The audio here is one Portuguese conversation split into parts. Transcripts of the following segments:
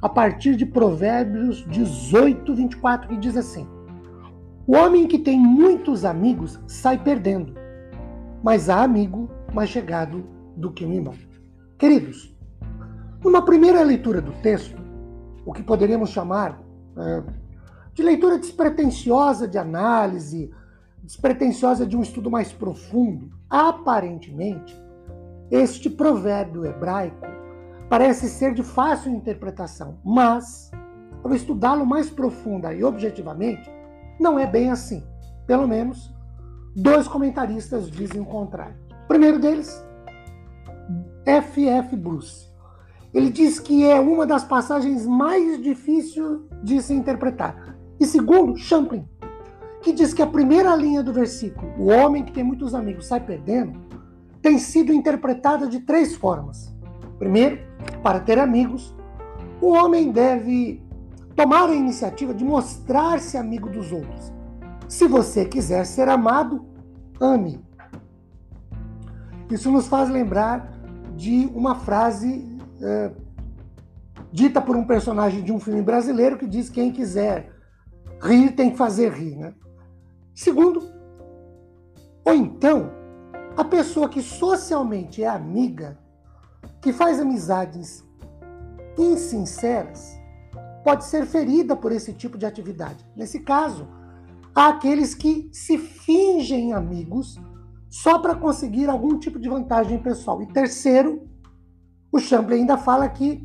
a partir de Provérbios 18, 24, que diz assim: O homem que tem muitos amigos sai perdendo, mas há amigo mais chegado do que um irmão. Queridos, numa primeira leitura do texto, o que poderíamos chamar é, de leitura despretensiosa de análise, despretensiosa de um estudo mais profundo, aparentemente, este provérbio hebraico parece ser de fácil interpretação, mas, ao estudá-lo mais profunda e objetivamente, não é bem assim. Pelo menos, dois comentaristas dizem o contrário. O primeiro deles, F. F. Bruce. Ele diz que é uma das passagens mais difíceis de se interpretar. E segundo, Champlin, que diz que a primeira linha do versículo, o homem que tem muitos amigos sai perdendo, tem sido interpretada de três formas. Primeiro, para ter amigos, o homem deve tomar a iniciativa de mostrar-se amigo dos outros. Se você quiser ser amado, ame. Isso nos faz lembrar de uma frase é, dita por um personagem de um filme brasileiro que diz: quem quiser rir tem que fazer rir. Né? Segundo, ou então, a pessoa que socialmente é amiga que faz amizades insinceras pode ser ferida por esse tipo de atividade. Nesse caso, há aqueles que se fingem amigos só para conseguir algum tipo de vantagem pessoal. E terceiro, o Champlin ainda fala que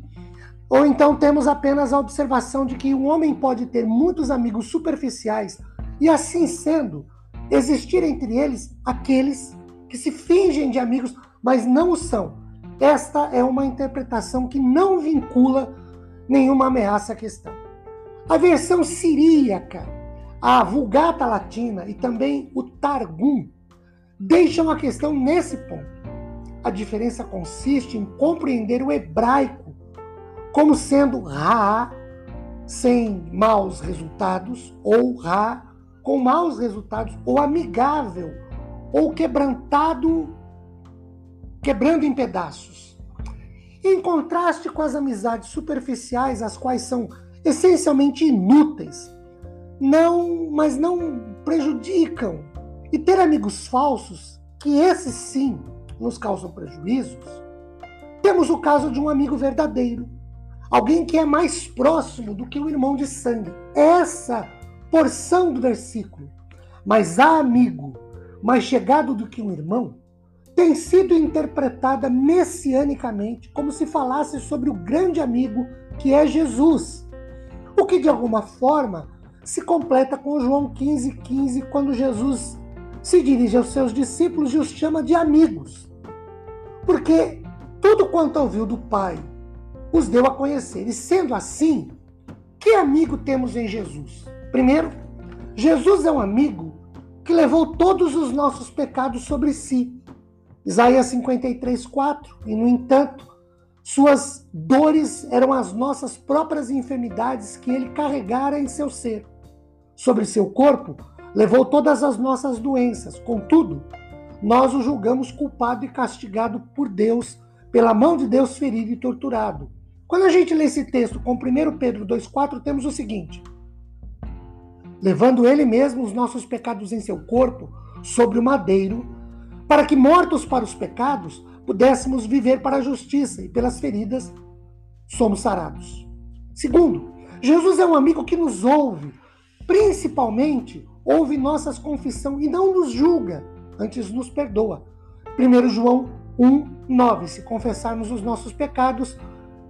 ou então temos apenas a observação de que um homem pode ter muitos amigos superficiais e assim sendo, existir entre eles aqueles que se fingem de amigos, mas não o são esta é uma interpretação que não vincula nenhuma ameaça à questão. A versão siríaca, a Vulgata Latina e também o Targum deixam a questão nesse ponto. A diferença consiste em compreender o hebraico como sendo Ra sem maus resultados ou Ra com maus resultados ou amigável ou quebrantado quebrando em pedaços. Em contraste com as amizades superficiais, as quais são essencialmente inúteis, não, mas não prejudicam. E ter amigos falsos, que esses sim nos causam prejuízos, temos o caso de um amigo verdadeiro, alguém que é mais próximo do que o irmão de sangue. Essa porção do versículo, mas há amigo mais chegado do que um irmão, tem sido interpretada messianicamente como se falasse sobre o grande amigo que é Jesus. O que de alguma forma se completa com João 15,15, 15, quando Jesus se dirige aos seus discípulos e os chama de amigos. Porque tudo quanto ouviu do Pai os deu a conhecer. E sendo assim, que amigo temos em Jesus? Primeiro, Jesus é um amigo que levou todos os nossos pecados sobre si Isaías 53, 4. E, no entanto, suas dores eram as nossas próprias enfermidades que ele carregara em seu ser. Sobre seu corpo, levou todas as nossas doenças. Contudo, nós o julgamos culpado e castigado por Deus, pela mão de Deus ferido e torturado. Quando a gente lê esse texto com 1 Pedro 2,4, temos o seguinte: Levando ele mesmo os nossos pecados em seu corpo, sobre o madeiro, para que, mortos para os pecados, pudéssemos viver para a justiça e pelas feridas somos sarados. Segundo, Jesus é um amigo que nos ouve, principalmente ouve nossas confissões e não nos julga, antes nos perdoa. 1 João 1, 9. Se confessarmos os nossos pecados,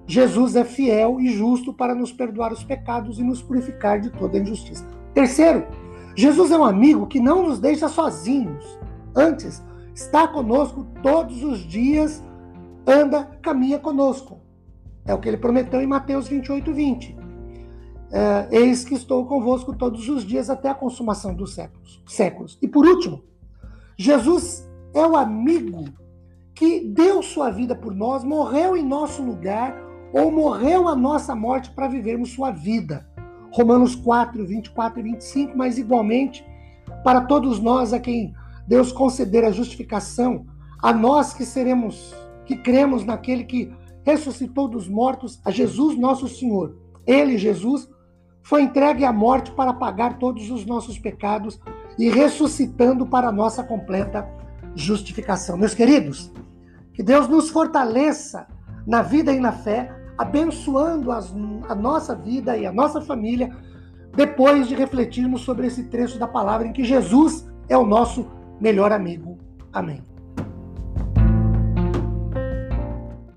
Jesus é fiel e justo para nos perdoar os pecados e nos purificar de toda injustiça. Terceiro, Jesus é um amigo que não nos deixa sozinhos. Antes, está conosco todos os dias, anda, caminha conosco. É o que ele prometeu em Mateus 28, 20. é, eis que estou convosco todos os dias até a consumação dos séculos. séculos. E por último, Jesus é o amigo que deu sua vida por nós, morreu em nosso lugar ou morreu a nossa morte para vivermos sua vida. Romanos 4, 24 e 25, mas igualmente para todos nós a quem Deus conceder a justificação, a nós que seremos, que cremos naquele que ressuscitou dos mortos, a Jesus nosso Senhor. Ele, Jesus, foi entregue à morte para pagar todos os nossos pecados e ressuscitando para a nossa completa justificação. Meus queridos, que Deus nos fortaleça na vida e na fé, abençoando as, a nossa vida e a nossa família, depois de refletirmos sobre esse trecho da palavra em que Jesus é o nosso melhor amigo. Amém.